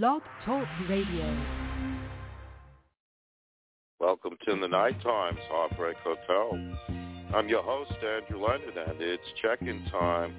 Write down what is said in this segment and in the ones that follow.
Blog Talk Radio. Welcome to the Night Times Heartbreak Hotel. I'm your host, Andrew Leonard, and it's check-in time.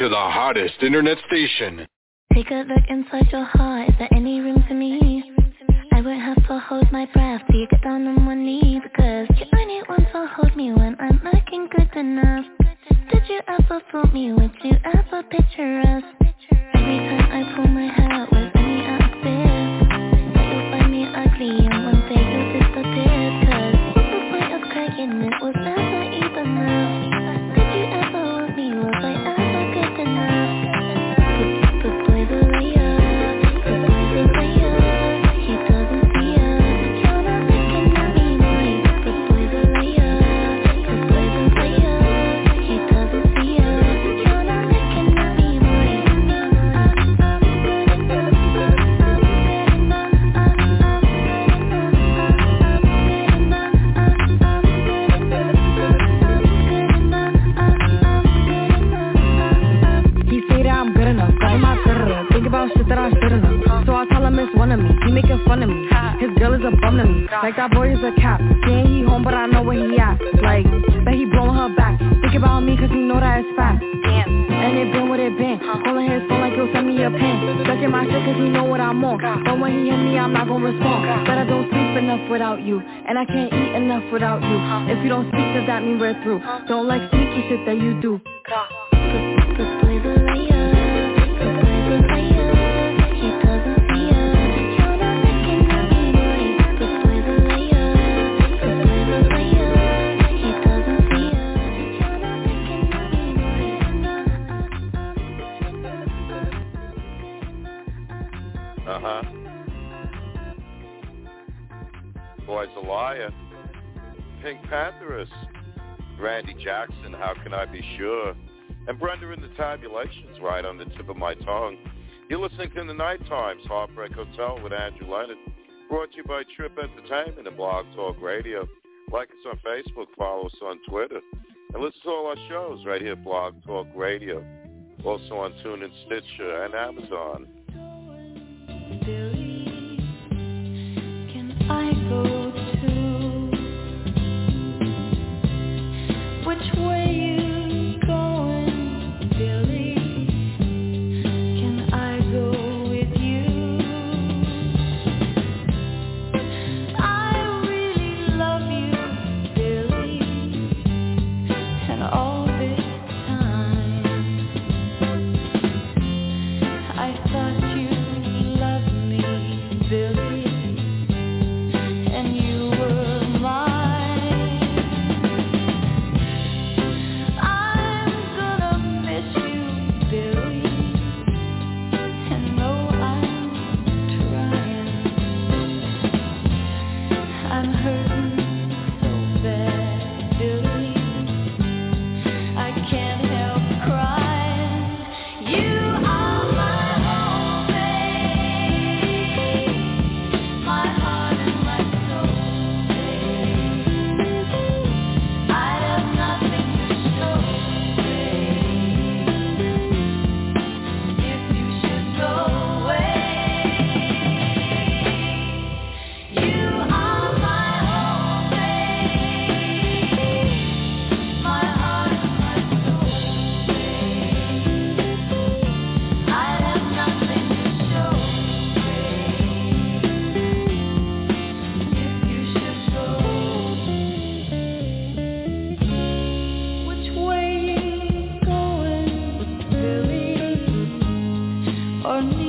to the hottest internet station. Take a look inside your heart. the night times, Heartbreak Hotel with Andrew Leonard. Brought to you by Trip Entertainment and Blog Talk Radio. Like us on Facebook, follow us on Twitter, and listen to all our shows right here at Blog Talk Radio. Also on TuneIn, Stitcher, and Amazon. on.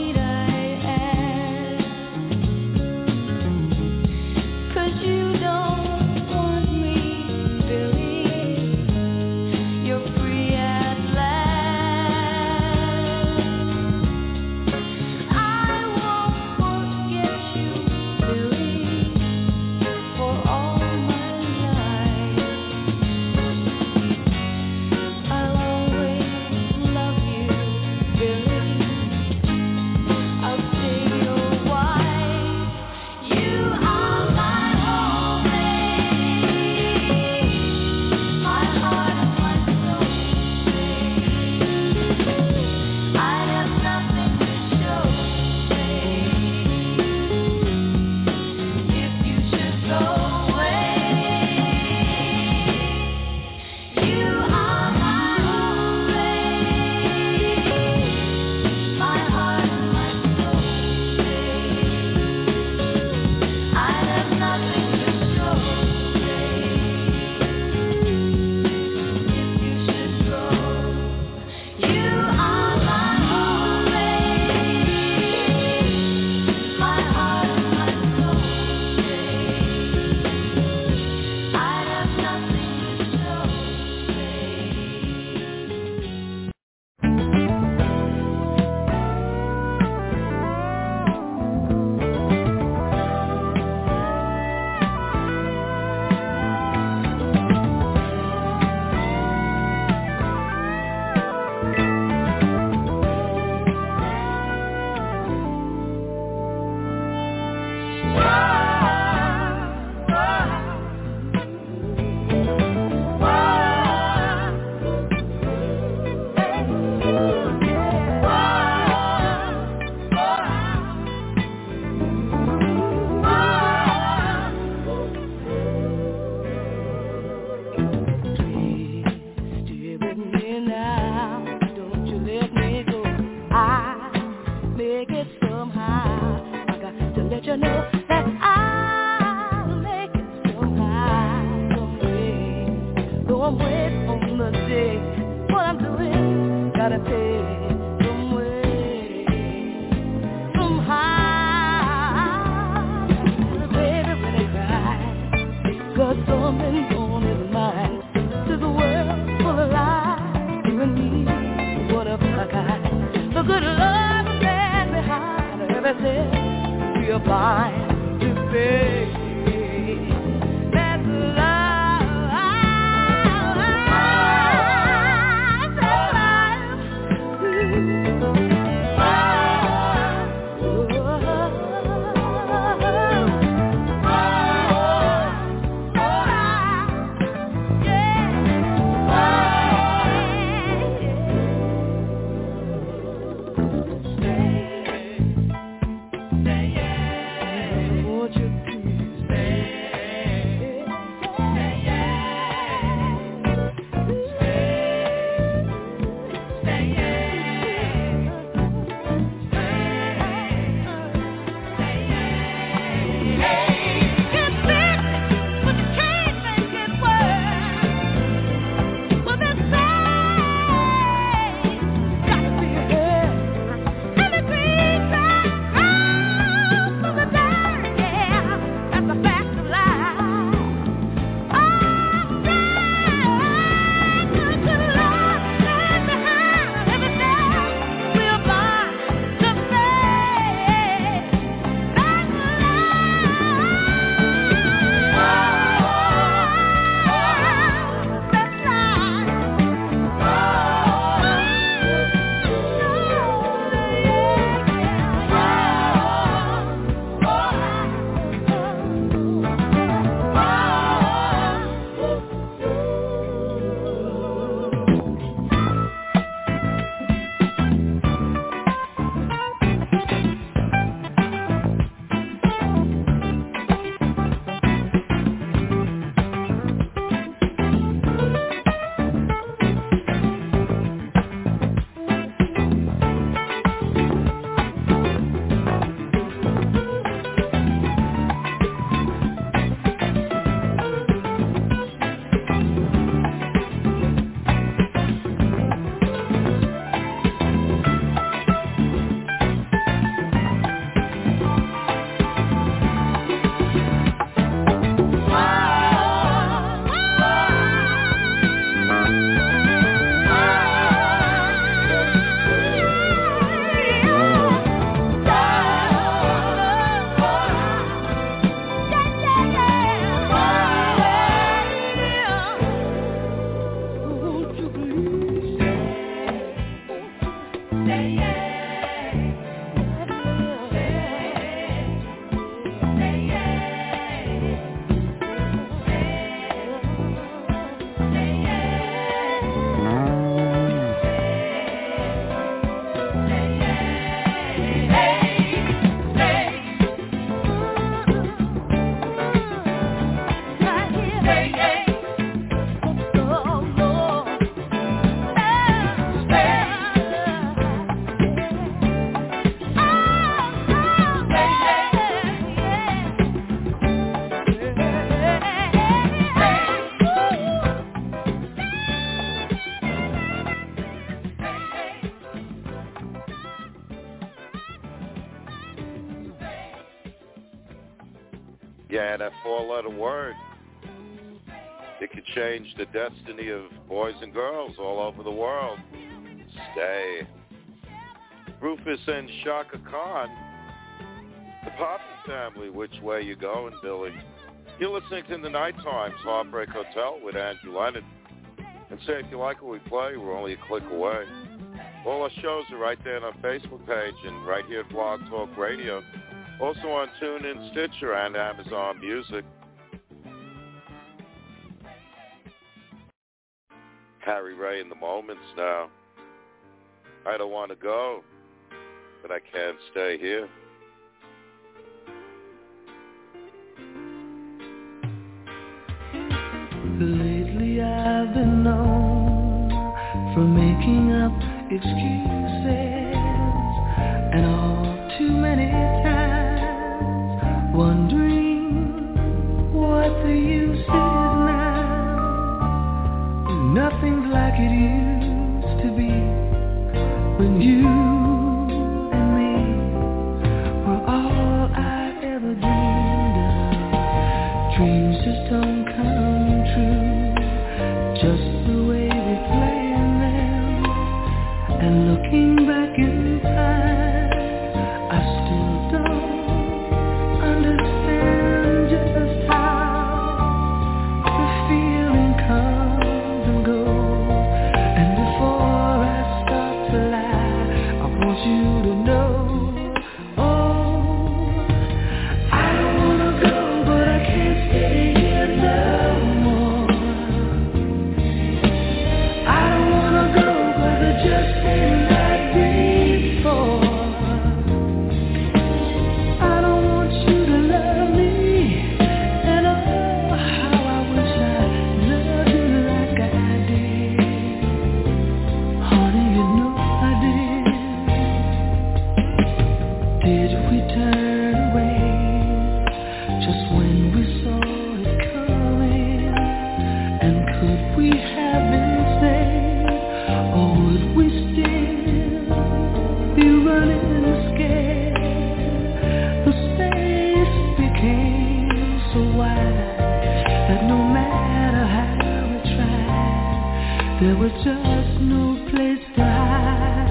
Change the destiny of boys and girls all over the world. Stay. Rufus and Chaka Khan, the Poppy family, which way you going, Billy? You're listening to the Night Times Heartbreak Hotel with Andrew Leonard. And say if you like what we play, we're only a click away. All our shows are right there on our Facebook page and right here at Blog Talk Radio. Also on TuneIn, Stitcher, and Amazon Music. Harry Ray in the moments now. I don't want to go, but I can't stay here. Lately I've been known for making up excuses and all too many times wondering nothing's like it used to be. When you There was just no place to hide.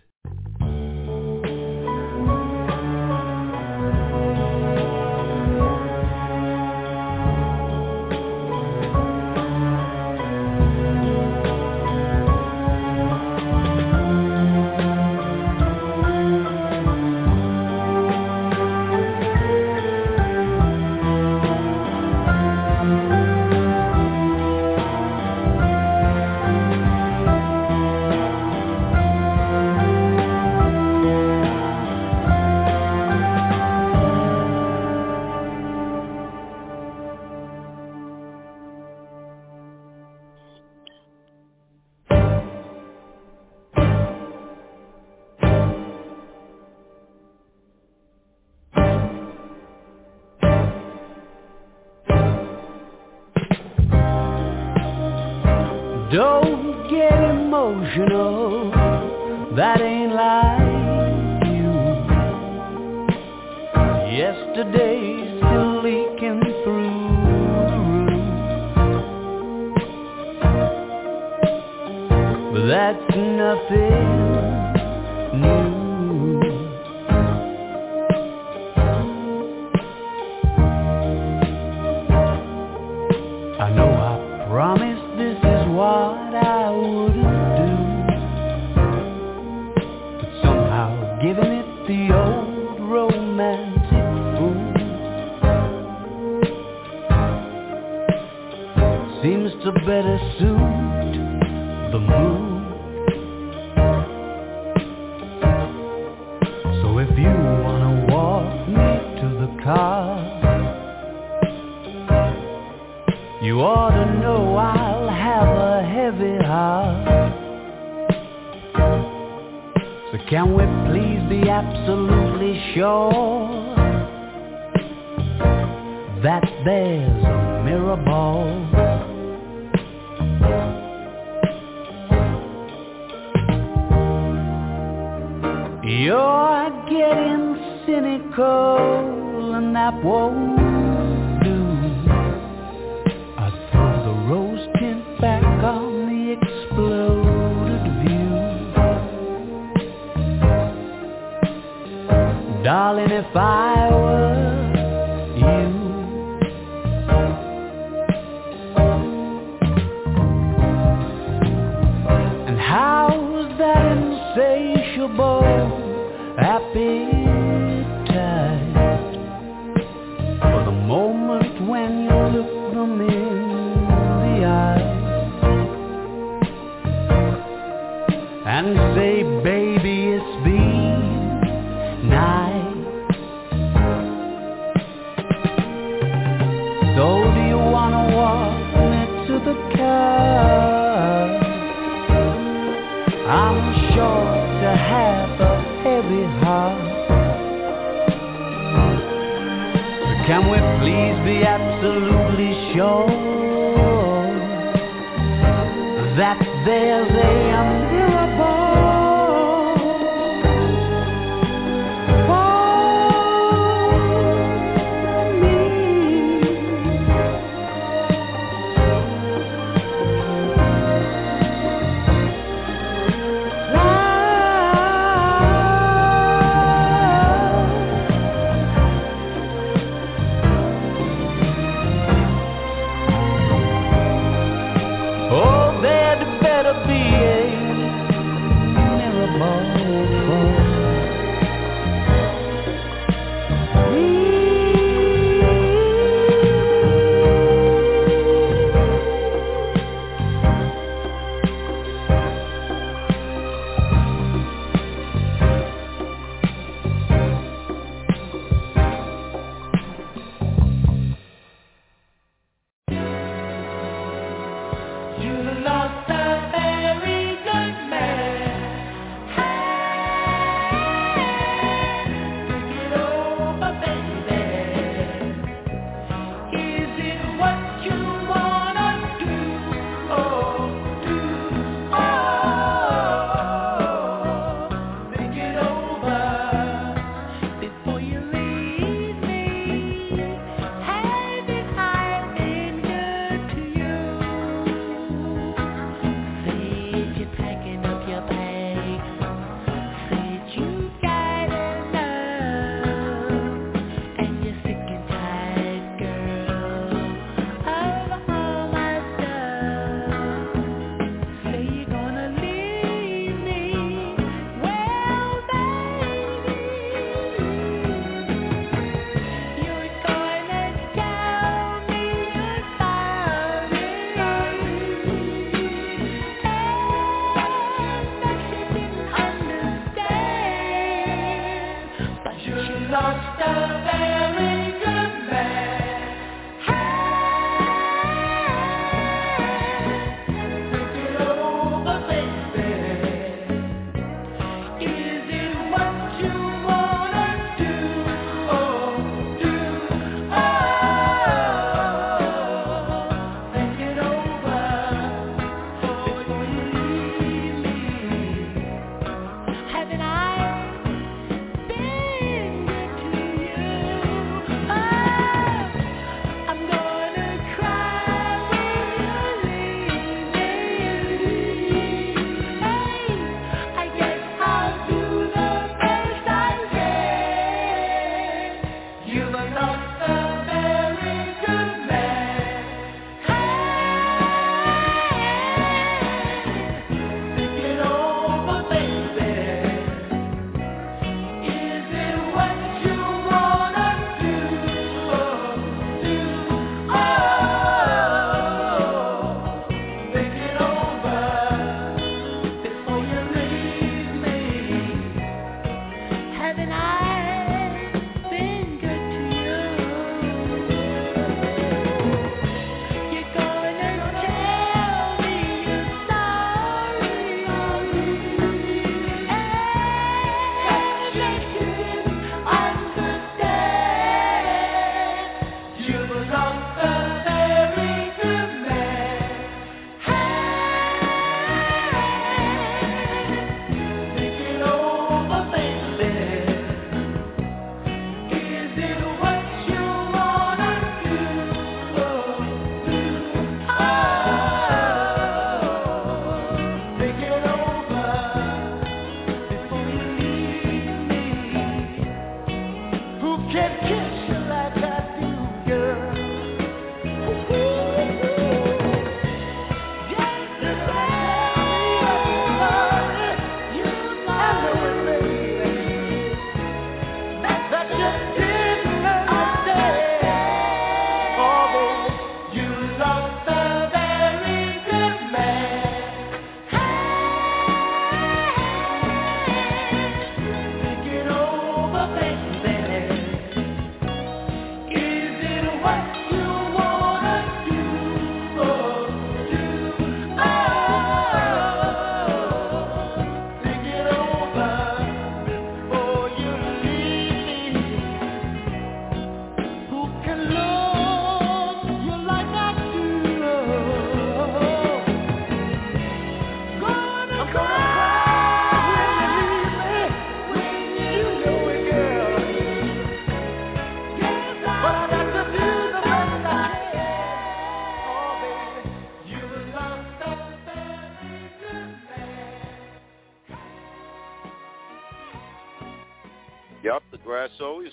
New.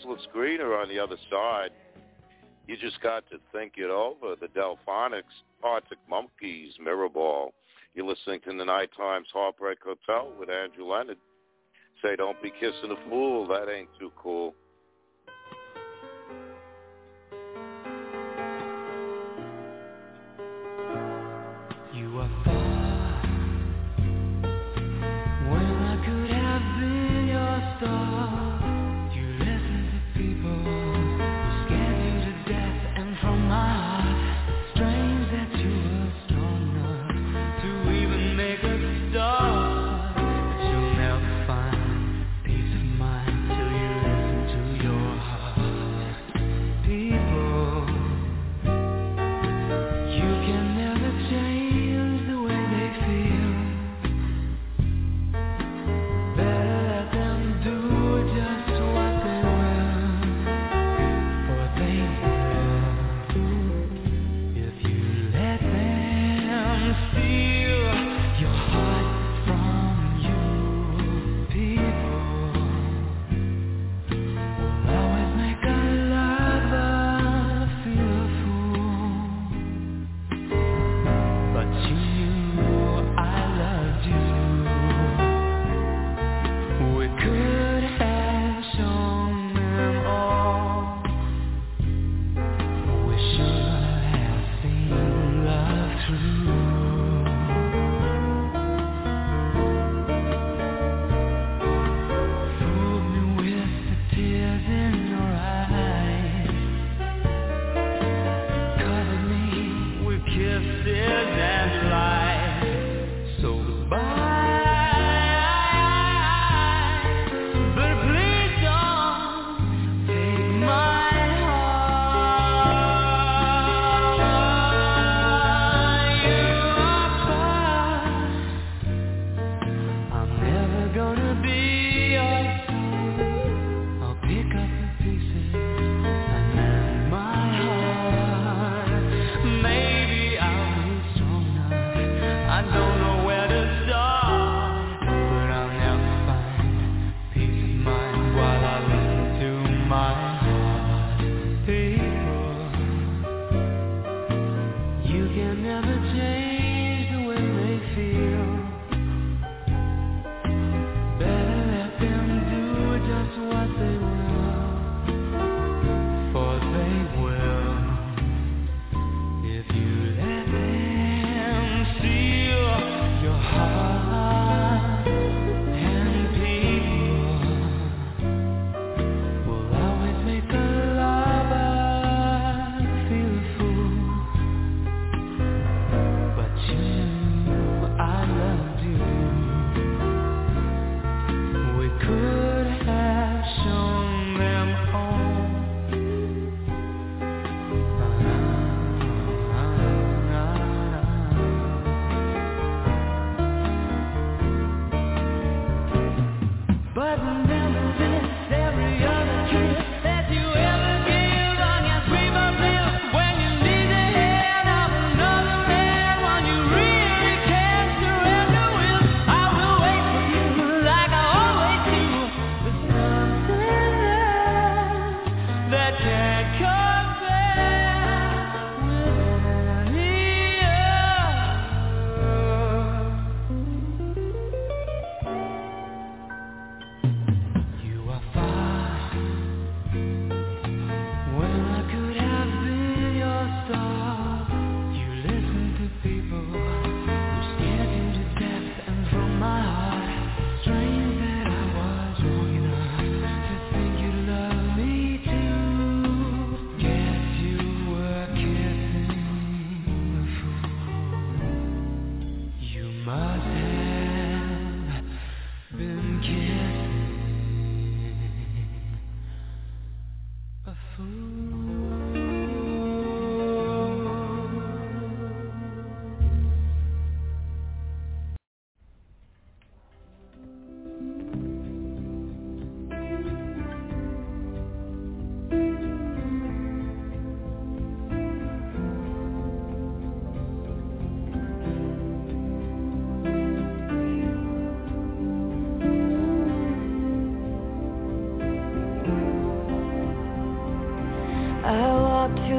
Looks greener on the other side. You just got to think it over. The Delfonics, Arctic Monkeys, Mirrorball. You're listening to the Nightime's Heartbreak Hotel with Andrew Leonard. Say, don't be kissing a fool. That ain't too cool.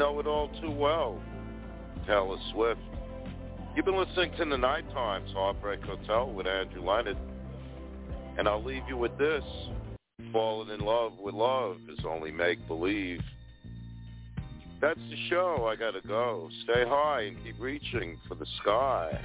know it all too well, Taylor Swift. You've been listening to The Nightime's Heartbreak Hotel with Andrew Leonard. And I'll leave you with this. Falling in love with love is only make-believe. That's the show. I gotta go. Stay high and keep reaching for the sky.